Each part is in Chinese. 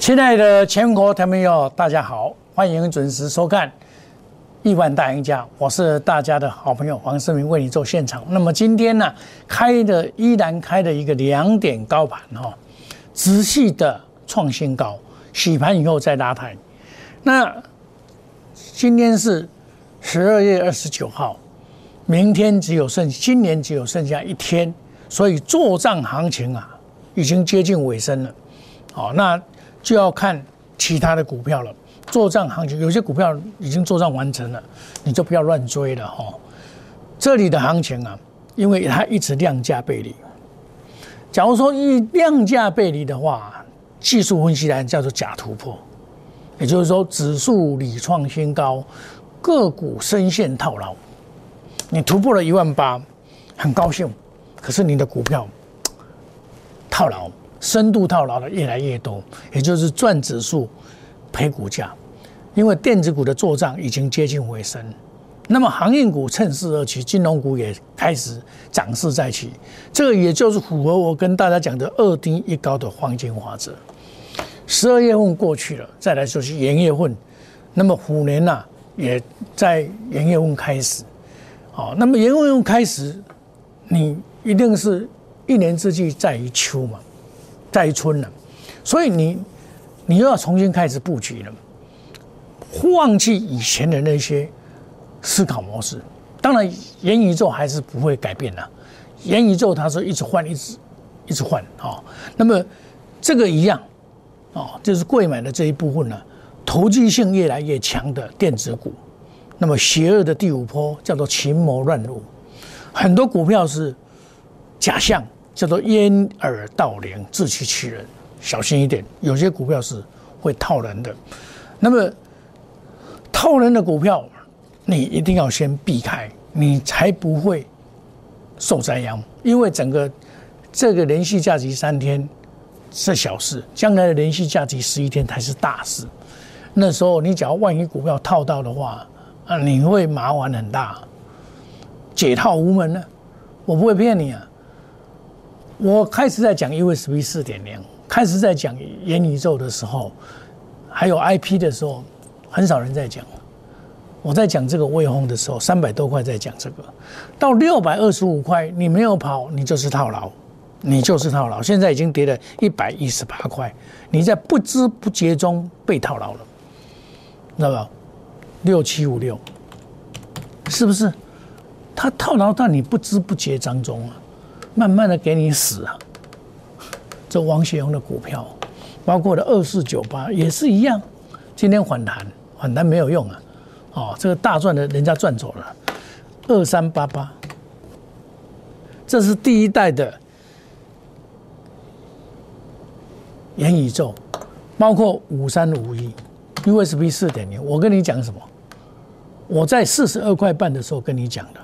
亲爱的全国朋友，大家好，欢迎准时收看《亿万大赢家》，我是大家的好朋友黄世明，为你做现场。那么今天呢，开的依然开的一个两点高盘哈，仔细的创新高，洗盘以后再拉抬。那今天是十二月二十九号，明天只有剩，今年只有剩下一天，所以做账行情啊，已经接近尾声了。好，那。就要看其他的股票了，做账行情有些股票已经做账完成了，你就不要乱追了哈。这里的行情啊，因为它一直量价背离。假如说一量价背离的话，技术分析来叫做假突破，也就是说指数屡创新高，个股深陷套牢。你突破了一万八，很高兴，可是你的股票套牢。深度套牢的越来越多，也就是赚指数赔股价，因为电子股的做账已经接近尾声，那么航运股趁势而起，金融股也开始涨势再起，这个也就是符合我跟大家讲的二低一高的黄金法则。十二月份过去了，再来就是元月份，那么虎年呐也在元月份开始，好，那么元月份开始，你一定是一年之计在于秋嘛。在春了，所以你你又要重新开始布局了，忘记以前的那些思考模式。当然，元宇宙还是不会改变的，元宇宙它是一直换，一直一直换啊。那么这个一样啊，就是贵买的这一部分呢，投机性越来越强的电子股。那么邪恶的第五波叫做群魔乱舞，很多股票是假象。叫做掩耳盗铃，自欺欺人，小心一点。有些股票是会套人的，那么套人的股票，你一定要先避开，你才不会受灾殃。因为整个这个连续假期三天是小事，将来的连续假期十一天才是大事。那时候你只要万一股票套到的话，啊，你会麻烦很大，解套无门呢。我不会骗你啊。我开始在讲 USB 四点零，开始在讲元宇宙的时候，还有 IP 的时候，很少人在讲。我在讲这个微红的时候，三百多块在讲这个，到六百二十五块，你没有跑，你就是套牢，你就是套牢。现在已经跌了一百一十八块，你在不知不觉中被套牢了，知道吧？六七五六，是不是？他套牢到你不知不觉当中啊。慢慢的给你死啊！这王雪红的股票，包括的二四九八也是一样，今天反弹，反弹没有用啊！哦，这个大赚的人家赚走了，二三八八，这是第一代的元宇宙，包括五三五一 USB 四点零，我跟你讲什么？我在四十二块半的时候跟你讲的。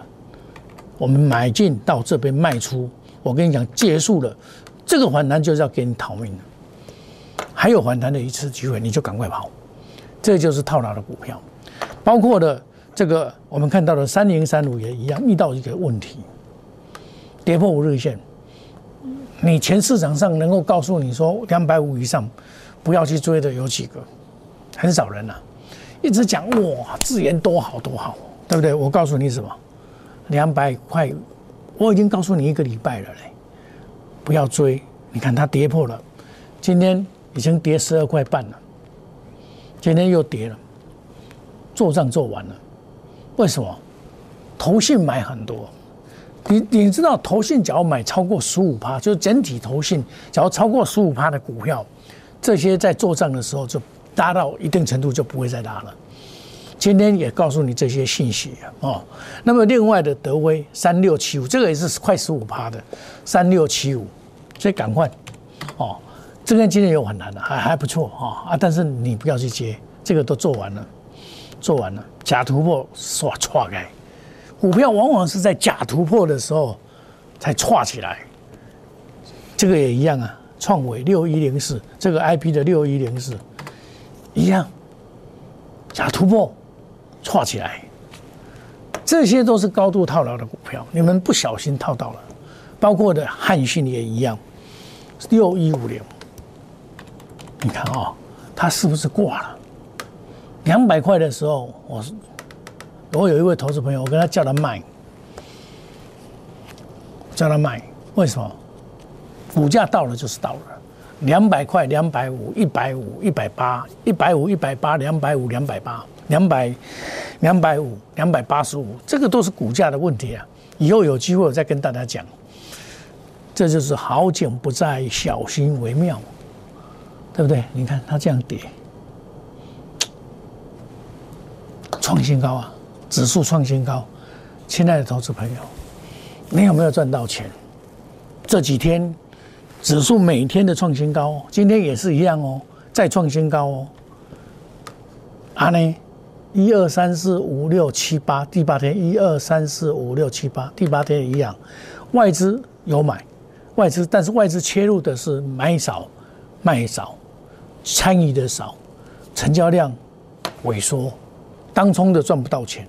我们买进到这边卖出，我跟你讲，结束了，这个反弹就是要给你逃命的，还有反弹的一次机会，你就赶快跑，这就是套牢的股票，包括的这个我们看到的三零三五也一样遇到一个问题，跌破五日线，你全市场上能够告诉你说两百五以上不要去追的有几个？很少人呐，一直讲哇，资源多好多好，对不对？我告诉你什么？两百块，我已经告诉你一个礼拜了嘞，不要追。你看它跌破了，今天已经跌十二块半了，今天又跌了，做账做完了。为什么？投信买很多，你你知道投信只要买超过十五趴，就是整体投信只要超过十五趴的股票，这些在做账的时候就达到一定程度就不会再拉了。今天也告诉你这些信息哦。那么另外的德威三六七五，这个也是快十五趴的三六七五，所以赶快哦。这边今天有反弹的，还还不错啊啊！但是你不要去接，这个都做完了，做完了假突破唰唰开，股票往往是在假突破的时候才唰起来。这个也一样啊，创伟六一零四，这个 I P 的六一零四一样假突破。串起来，这些都是高度套牢的股票，你们不小心套到了，包括的汉讯也一样，六一五零，你看啊，它是不是挂了？两百块的时候，我是我有一位投资朋友，我跟他叫他卖，叫他卖，为什么？股价到了就是到了，两百块、两百五、一百五、一百八、一百五、一百八、两百五、两百八、两百、两百五、两百八十五，这个都是股价的问题啊！以后有机会我再跟大家讲。这就是好景不在，小心为妙，对不对？你看它这样跌，创新高啊，指数创新高。亲爱的投资朋友，你有没有赚到钱？这几天指数每天的创新高，今天也是一样哦，再创新高哦。啊呢，一二三四五六七八，第八天一二三四五六七八，第八天一样，外资有买。外资，但是外资切入的是买少、卖少、参与的少，成交量萎缩，当冲的赚不到钱，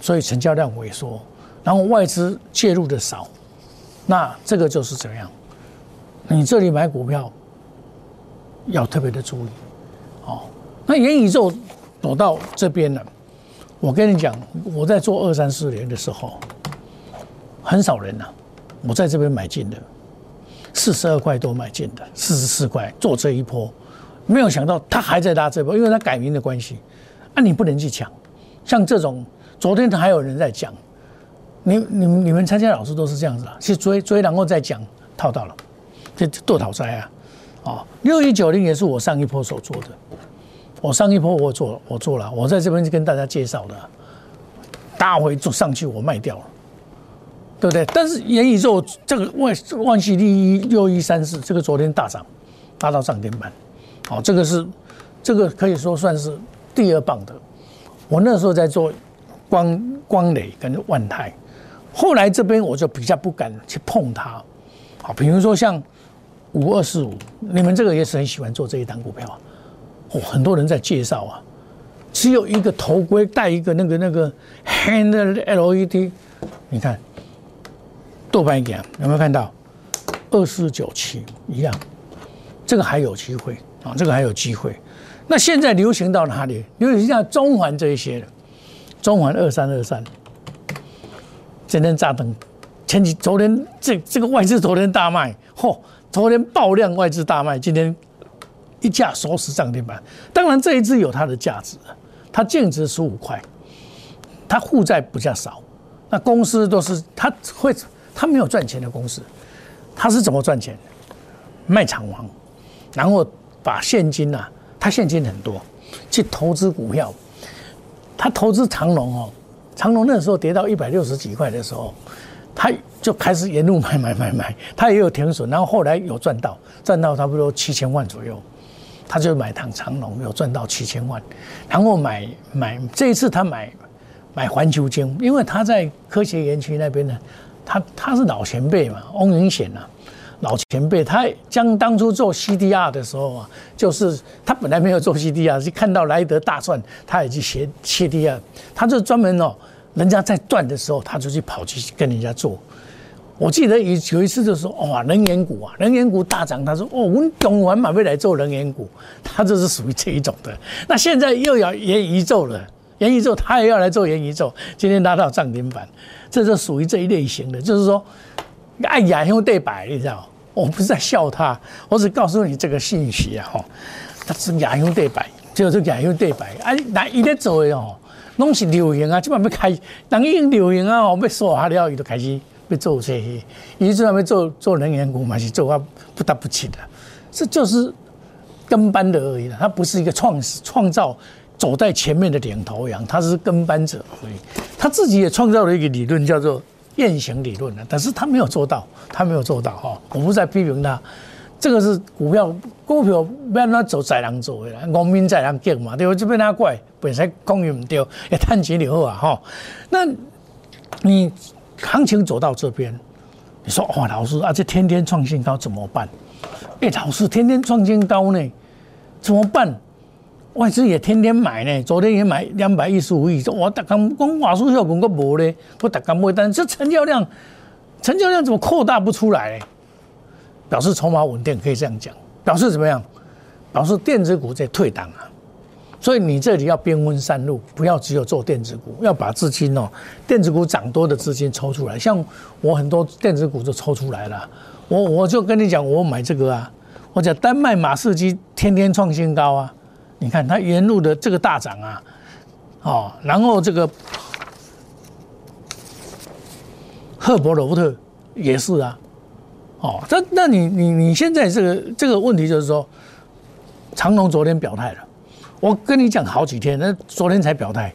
所以成交量萎缩。然后外资介入的少，那这个就是怎样？你这里买股票要特别的注意哦。那元宇宙躲到这边了，我跟你讲，我在做二三四年的时候，很少人呐，我在这边买进的。四十二块多买进的，四十四块做这一波，没有想到他还在拉这波，因为他改名的关系，啊，你不能去抢。像这种，昨天还有人在讲，你、你们、你们参加老师都是这样子啊，去追追，然后再讲套到了，这多讨债啊！哦，六一九零也是我上一波所做的，我上一波我做我做了，我在这边就跟大家介绍的，大回做上去我卖掉了。对不对？但是元宇宙这个万万系第一六一三四，这个昨天大涨，达到涨停板，好，这个是这个可以说算是第二棒的。我那时候在做光光磊跟万泰，后来这边我就比较不敢去碰它。好，比如说像五二四五，你们这个也是很喜欢做这一档股票，哦，很多人在介绍啊，只有一个头盔戴一个那个那个 hand LED，你看。豆瓣一点有没有看到？二四九七一样，这个还有机会啊，这个还有机会。那现在流行到哪里？流行到中环这一些了。中环二三二三，今天炸灯，前几昨天这这个外资昨天大卖，嚯，昨天爆量外资大卖，今天一架收十涨停板。当然这一支有它的价值，它净值十五块，它负债比较少，那公司都是它会。它没有赚钱的公司，他是怎么赚钱？卖厂房，然后把现金呐，他现金很多，去投资股票。他投资长隆哦，长隆那时候跌到一百六十几块的时候，他就开始沿路买买买买，他也有停损，然后后来有赚到，赚到差不多七千万左右，他就买趟长隆，有赚到七千万，然后买买这一次他买买环球金，因为他在科学园区那边呢。他他是老前辈嘛，翁云显呐，老前辈。他将当初做 CDR 的时候啊，就是他本来没有做 CDR，是看到莱德大赚，他也去学 CDR。他就专门哦，人家在赚的时候，他就去跑去跟人家做。我记得有有一次就说，哇，能源股啊，能源股大涨，他说，哦，我们懂完马未来做能源股，他就是属于这一种的。那现在又要元宇宙了，元宇宙他也要来做元宇宙，今天拉到涨停板。这就属于这一类型的，就是说，爱亚兄对白，你知道我不是在笑他，我只告诉你这个信息啊，哈，他是亚兄对白，就是亚兄对白，哎，那一在做的哦，拢是流行啊，基本上要开，人已经流行啊，哦，要说下了，伊就开始要做这些，伊就要做做能源股嘛，是做啊不得不起的，这就是跟班的而已了，他不是一个创始创造。走在前面的领头羊，他是跟班者而已。他自己也创造了一个理论，叫做雁行理论的，但是他没有做到，他没有做到哈。我不在批评他，这个是股票，股票不要他走宰狼走的，农民宰狼见嘛，对不？就被他怪，本身供应不掉，也叹钱了啊哈。那你行情走到这边，你说哇，老师啊，这天天创新高怎么办？哎，老师天天创新高呢，怎么办？外资也天天买呢，昨天也买两百一十五亿。我大刚光华数效果个无呢，我大刚买单，这成交量，成交量怎么扩大不出来？表示筹码稳定，可以这样讲。表示怎么样？表示电子股在退档啊。所以你这里要兵分三路，不要只有做电子股，要把资金哦，电子股涨多的资金抽出来。像我很多电子股都抽出来了，我我就跟你讲，我买这个啊，我讲丹麦马士基天天创新高啊，你看它沿路的这个大涨啊，哦，然后这个赫伯罗特也是啊，哦，这那你你你现在这个这个问题就是说，长隆昨天表态了。我跟你讲好几天，那昨天才表态，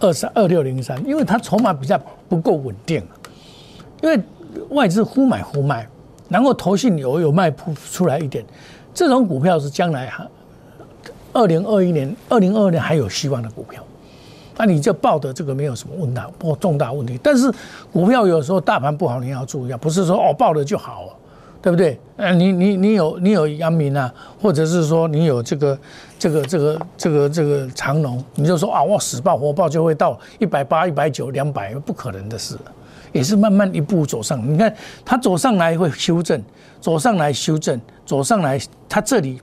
二三二六零三，因为它筹码比较不够稳定，因为外资忽买忽卖，然后投信有有卖出出来一点，这种股票是将来哈，二零二一年、二零二二年还有希望的股票，那你就报的这个没有什么问大或重大问题，但是股票有时候大盘不好，你要注意啊，不是说哦报了就好。对不对？呃，你你你有你有阳明啊，或者是说你有这个这个这个这个这个长龙，你就说啊，我死报活报就会到一百八、一百九、两百，不可能的事，也是慢慢一步走上。你看它走上来会修正，走上来修正，走上来，它这里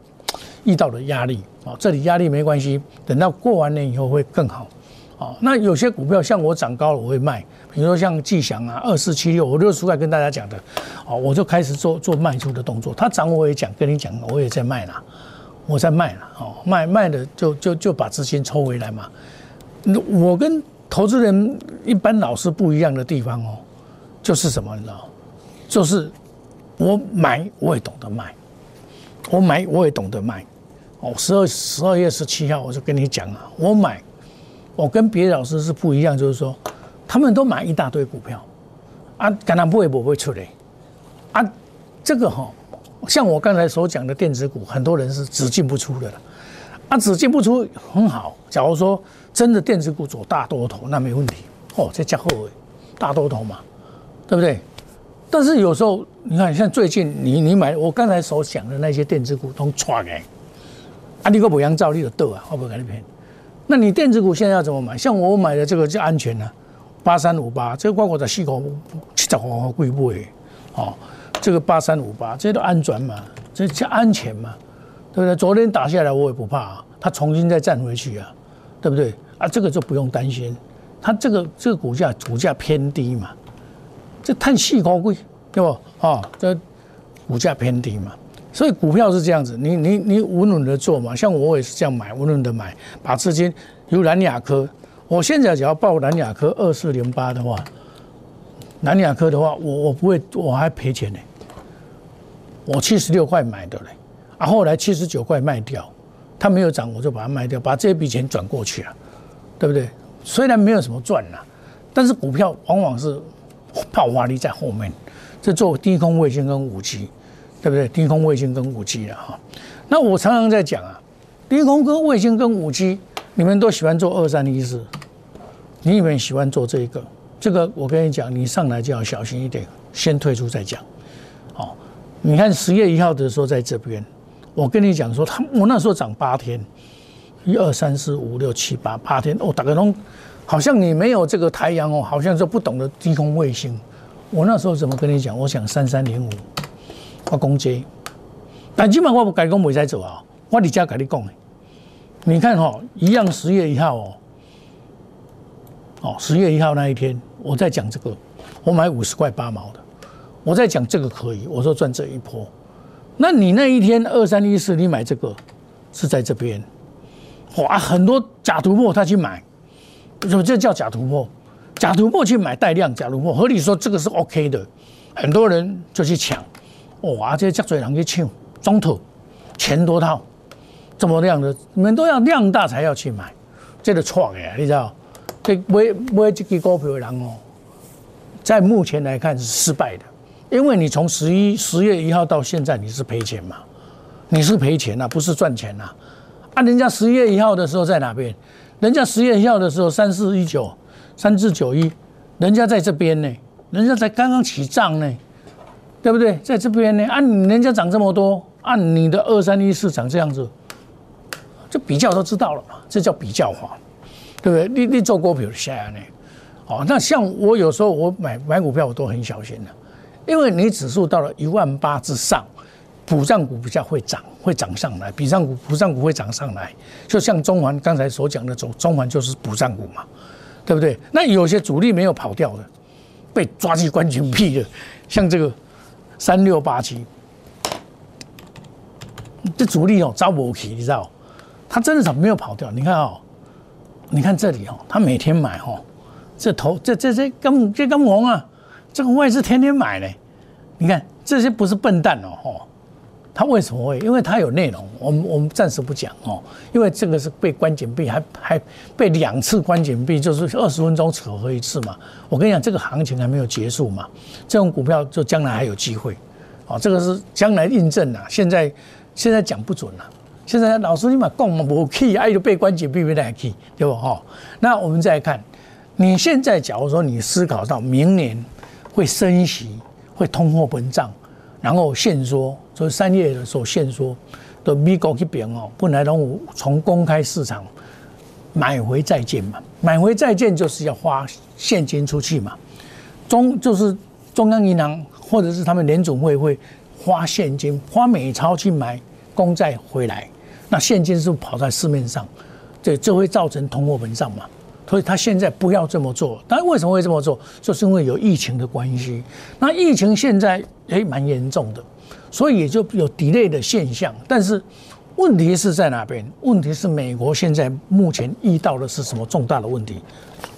遇到了压力啊，这里压力没关系，等到过完年以后会更好。哦，那有些股票像我涨高了，我会卖。比如说像季祥啊，二四七六，我六出来跟大家讲的，哦，我就开始做做卖出的动作。它涨我也讲，跟你讲，我也在卖了，我在卖了，哦，卖卖的就就就把资金抽回来嘛。我跟投资人一般老师不一样的地方哦，就是什么你知道？就是我买我也懂得卖，我买我也懂得卖。哦，十二十二月十七号我就跟你讲了，我买，我跟别的老师是不一样，就是说。他们都买一大堆股票，啊，敢拿不会不会出来，啊，这个哈，像我刚才所讲的电子股，很多人是只进不出的了，啊，只进不出很好。假如说真的电子股走大多头，那没问题，哦，这加后大多头嘛，对不对？但是有时候你看，像最近你你买我刚才所讲的那些电子股都错的，啊，你个不样照例的斗啊，会不会给你骗？那你电子股现在要怎么买？像我买的这个叫安全呢？八三五八，这个我在四口七十五块贵不贵？哦，这个八三五八，这都安全嘛，这叫安全嘛，对不对？昨天打下来我也不怕，啊它重新再站回去啊，对不对？啊，这个就不用担心，它这个这个股价股价偏低嘛，这碳细高贵对不？啊，这股价偏低嘛，所以股票是这样子，你你你稳稳的做嘛，像我也是这样买，稳稳的买，把资金由蓝雅科。我现在只要报蓝亚科二四零八的话，南亚科的话，我我不会，我还赔钱呢。我七十六块买的嘞，啊，后来七十九块卖掉，它没有涨，我就把它卖掉，把这笔钱转过去啊，对不对？虽然没有什么赚呐，但是股票往往是爆发力在后面，这做低空卫星跟五 G，对不对？低空卫星跟五 G 啊哈，那我常常在讲啊，低空跟卫星跟五 G。你们都喜欢做二三一四，你们喜欢做这一个，这个我跟你讲，你上来就要小心一点，先退出再讲。你看十月一号的时候在这边，我跟你讲说，他我那时候涨八天，一二三四五六七八八天哦，打个通，好像你没有这个太阳哦，好像就不懂得低空卫星。我那时候怎么跟你讲？我想三三零五，我攻击，但基本我不改讲未使做啊，我伫家跟你讲。你看哈，一样十月一号哦，哦，十月一号那一天，我在讲这个，我买五十块八毛的，我在讲这个可以，我说赚这一波。那你那一天二三一四，你买这个是在这边，哇，很多假突破他去买，什么这叫假突破？假突破去买带量假突破，合理说这个是 OK 的，很多人就去抢，哇，这些多人去抢，中途钱多套。这么量的，你们都要量大才要去买，这个错的，你知道？这买买这个股票的人哦，在目前来看是失败的，因为你从十一十月一号到现在你是赔钱嘛，你是赔钱呐，不是赚钱呐。啊，人家十月一号的时候在哪边？人家十月一号的时候三四一九三四九一，人家在这边呢，人家才刚刚起账呢，对不对？在这边呢，按人家涨这么多，按你的二三一四涨这样子。就比较都知道了嘛，这叫比较化，对不对？你你做股票下来呢？哦，那像我有时候我买买股票我都很小心的，因为你指数到了一万八之上，补涨股比较会涨，会涨上来，比涨股补涨股会涨上来，就像中环刚才所讲的，中中环就是补涨股嘛，对不对？那有些主力没有跑掉的，被抓去关禁闭的，像这个三六八七，这主力哦招不起，你知道？他真的是没有跑掉。你看哦，你看这里哦，他每天买哦，这头这这这根这根红啊，这个外资天天买呢。你看这些不是笨蛋哦，哦。他为什么会？因为他有内容，我们我们暂时不讲哦。因为这个是被关紧闭，还还被两次关紧闭，就是二十分钟扯合一次嘛。我跟你讲，这个行情还没有结束嘛。这种股票就将来还有机会，哦，这个是将来印证了。现在现在讲不准了。现在老师你嘛讲嘛无去，哎就被关紧闭被来去，对不哈？那我们再看，你现在假如说你思考到明年会升息，会通货膨胀。然后限缩，所以三月的时候限缩的美国这边哦，本来从从公开市场买回债券嘛，买回债券就是要花现金出去嘛，中就是中央银行或者是他们联总会会花现金花美钞去买公债回来，那现金是跑在市面上，这这会造成通货膨胀嘛。所以他现在不要这么做，但为什么会这么做？就是因为有疫情的关系。那疫情现在诶蛮严重的，所以也就有 delay 的现象。但是问题是在哪边？问题是美国现在目前遇到的是什么重大的问题？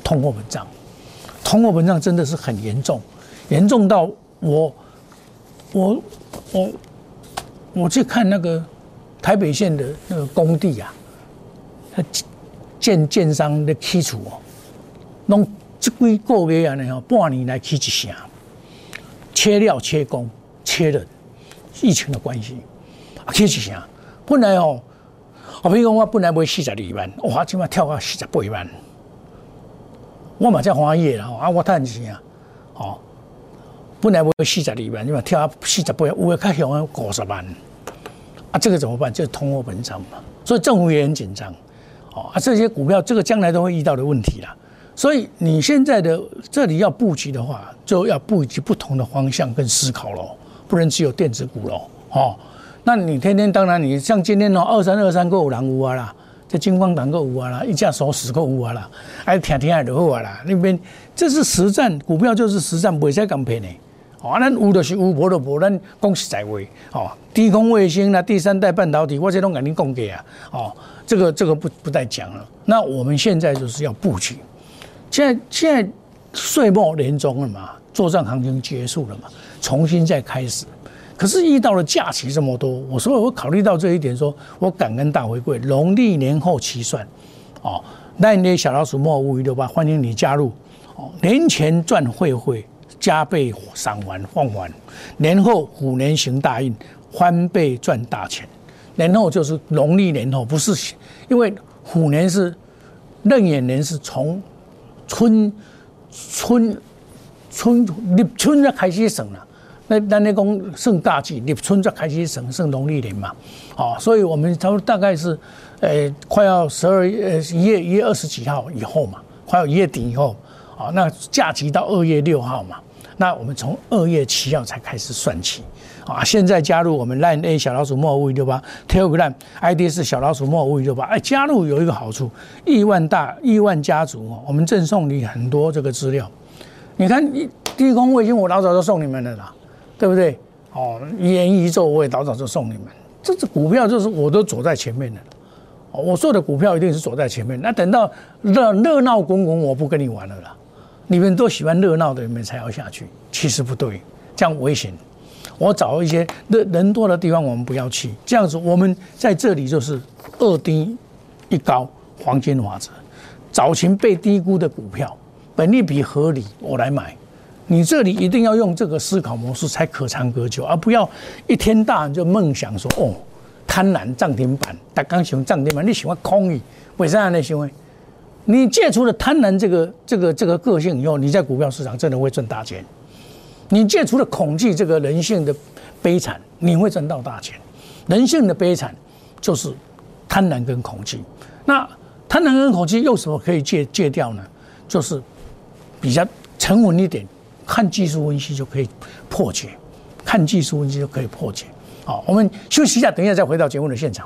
通货膨胀，通货膨胀真的是很严重，严重到我我我我去看那个台北县的那个工地啊，他。建建商的起厝哦，弄这几个月安尼哦，半年来起一下，切料切工切的，疫情的关系，啊起一下，本来哦，我比如讲我本来买四十二万，哇，今嘛跳到四十八万，我嘛才欢喜啦，啊，我赚钱啊，哦，本来买四十二万，你嘛跳到四十八万，有的较凶啊，五十万，啊，这个怎么办？就是通货膨胀嘛，所以政府也很紧张。啊，这些股票这个将来都会遇到的问题啦，所以你现在的这里要布局的话，就要布局不同的方向跟思考喽，不能只有电子股喽，哦，那你天天当然你像今天哦，二三二三个五郎五啊啦，这金光党个五啊啦，一架手十个五啊啦，还天天还都好啊啦，那边这是实战股票就是实战，不会再讲骗的。哦，咱有就是有，无就无，咱讲实在话，哦，低空卫星啦，第三代半导体，我这拢跟你讲过啊，哦，这个这个不不再讲了。那我们现在就是要布局，现在现在岁末年终了嘛，作战行情结束了嘛，重新再开始。可是遇到了假期这么多，我说我考虑到这一点，说我感恩大回馈，农历年后起算，哦，那你小老鼠莫无语六八，欢迎你加入，哦，年前赚会会。加倍赏还放还，年后虎年行大运，翻倍赚大钱。年后就是农历年后，不是因为虎年是壬寅年，是从春春春立春就开始省了。那那那讲盛大季，立春就开始省，剩农历年嘛。哦，所以我们差不多大概是，呃，快要十二月一月一月二十几号以后嘛，快要一月底以后，啊，那假期到二月六号嘛。那我们从二月七号才开始算起，啊，现在加入我们 Line A 小老鼠莫五五六八，Telegram ID 是小老鼠莫五五六八，哎，加入有一个好处，亿万大亿万家族哦，我们赠送你很多这个资料。你看，低空卫星我老早就送你们了啦，对不对？哦，元宇宙我也老早就送你们，这只股票就是我都走在前面的，我做的股票一定是走在前面。那等到热热闹滚滚，我不跟你玩了啦。你们都喜欢热闹的，你们才要下去。其实不对，这样危险。我找一些人人多的地方，我们不要去。这样子，我们在这里就是二低一高黄金法则。早前被低估的股票，本利比合理，我来买。你这里一定要用这个思考模式，才可长可久，而不要一天到晚就梦想说哦，贪婪涨停板，大刚喜欢涨停板，你喜欢空语，为啥呢？因为你戒除了贪婪这个这个这个个性以后，你在股票市场真的会赚大钱。你戒除了恐惧这个人性的悲惨，你会赚到大钱。人性的悲惨就是贪婪跟恐惧。那贪婪跟恐惧又什么可以戒戒掉呢？就是比较沉稳一点，看技术分析就可以破解，看技术分析就可以破解。好，我们休息一下，等一下再回到节目的现场。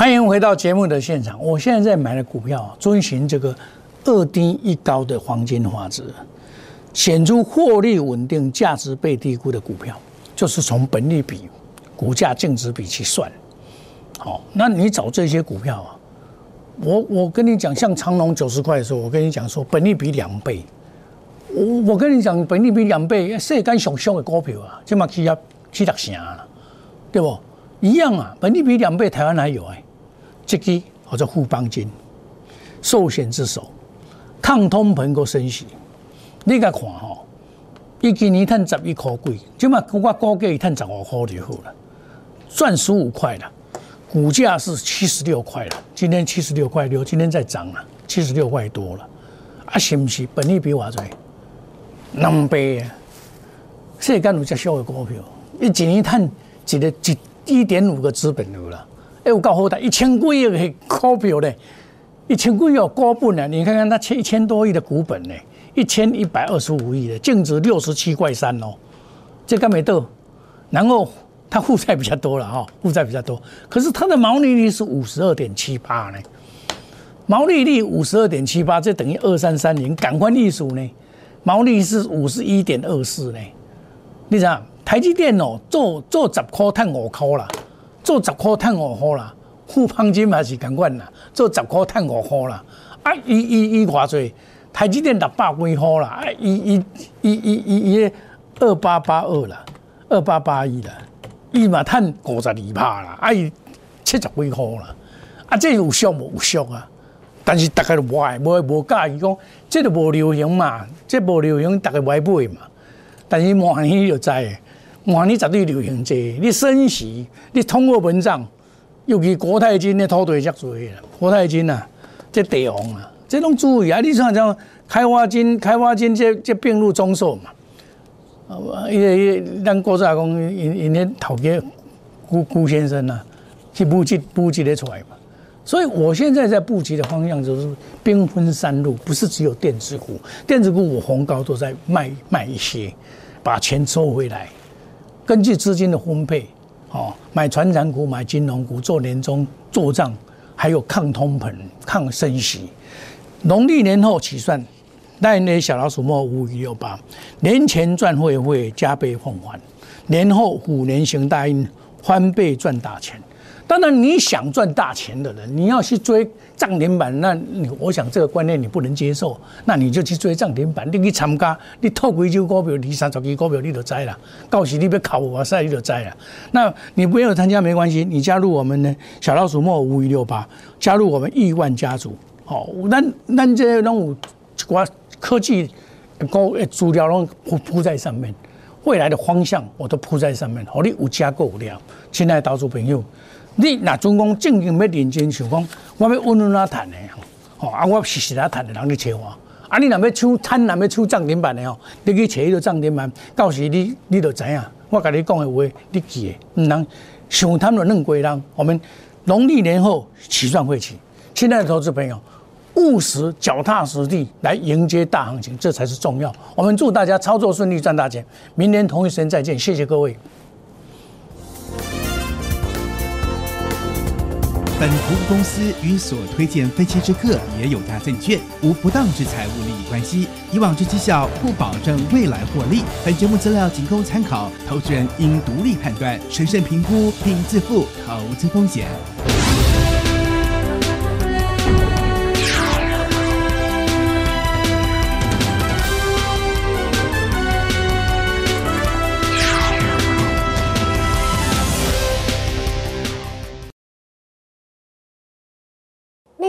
欢迎回到节目的现场。我现在在买的股票，遵循这个二低一高的黄金法则，显出获利稳定、价值被低估的股票，就是从本利比、股价净值比去算。好，那你找这些股票啊，我我跟你讲，像长隆九十块的时候，我跟你讲说本利比两倍。我我跟你讲，本利比两倍，世间上上的股票啊，起码起要七六成啊，对不？一样啊，本利比两倍，台湾还有哎。这支或者富邦金，寿险之首，抗通膨个升息，你甲看吼，伊今年赚十一块几，即嘛我估计伊赚十五块就好了，赚十五块了，股价是七十六块了，今天七十六块六，今天在涨了，七十六块多了，啊是不是？本利比偌侪？两倍啊！世间有只小的股票，一年赚一个一一点五个资本有了。哎，有够好大，一千几亿的股票嘞，一千几亿股本呢？你看看它千一千多亿的股本呢，一千一百二十五亿的净值六十七块三哦，这干没得？然后它负债比较多了哈，负债比较多，可是它的毛利率是五十二点七八呢，毛利率五十二点七八，这等于二三三零，感官艺术呢，毛利是五十一点二四呢，你想台积电哦，做做十块赚五块啦。做十块赚五块啦，富邦金嘛是共款啦，做十块赚五块啦。啊，伊伊伊偌济，台积电六百几块啦，啊，伊伊伊伊伊伊二八八二啦，二八八一啦，伊嘛赚五十二趴啦，啊，伊七十几块啦，啊，这有俗无有俗啊？但是大家都无爱，无无介意讲，这都无流行嘛，这无流行，大家买买嘛。但是明年就知。哇！你绝对流行这，你升息，你通货膨胀，尤其国泰金的土地较多啦。国泰金啊，这地王啊，这种注意啊！你像像开发金、开发金这这并入中寿嘛，啊，因为咱国家讲，因因咧头家辜辜先生呐，去布局布局得出来嘛。所以我现在在布局的方向就是兵分三路，不是只有电子股，电子股我红高都在卖卖一些，把钱收回来。根据资金的分配，哦，买传产股、买金融股做年终做账，还有抗通膨、抗升息。农历年后起算，那年小老鼠末五一六八，年前赚会会加倍奉还，年后虎年行大运，翻倍赚大钱。当然，你想赚大钱的人，你要去追涨停板，那你我想这个观念你不能接受，那你就去追涨停板，你去参加，你透几只股票，你三十只股票，你就知了。到时你要考我赛，你就知了。那你不要参加没关系，你加入我们呢，小老鼠莫五一六八，加入我们亿万家族。好，咱咱这拢有一寡科技高资料拢铺铺在上面，未来的方向我都铺在上面，好，你有加够量，亲爱的岛主朋友。你那总讲正经要认真想讲，我要稳稳啊谈的吼，啊我实实啊谈的人你找我，啊你若要抢贪，若要抢涨停板的吼，你去找迄个涨停板，到时你你就知影，我甲你讲的话，你记的，唔能想贪就认归人。我们农历年后起算会起，亲爱的投资朋友，务实脚踏实地来迎接大行情，这才是重要。我们祝大家操作顺利，赚大钱。明年同一时间再见，谢谢各位。本服务公司与所推荐分期之客也有价证券无不当之财务利益关系，以往之绩效不保证未来获利。本节目资料仅供参考，投资人应独立判断、审慎评估并自负投资风险。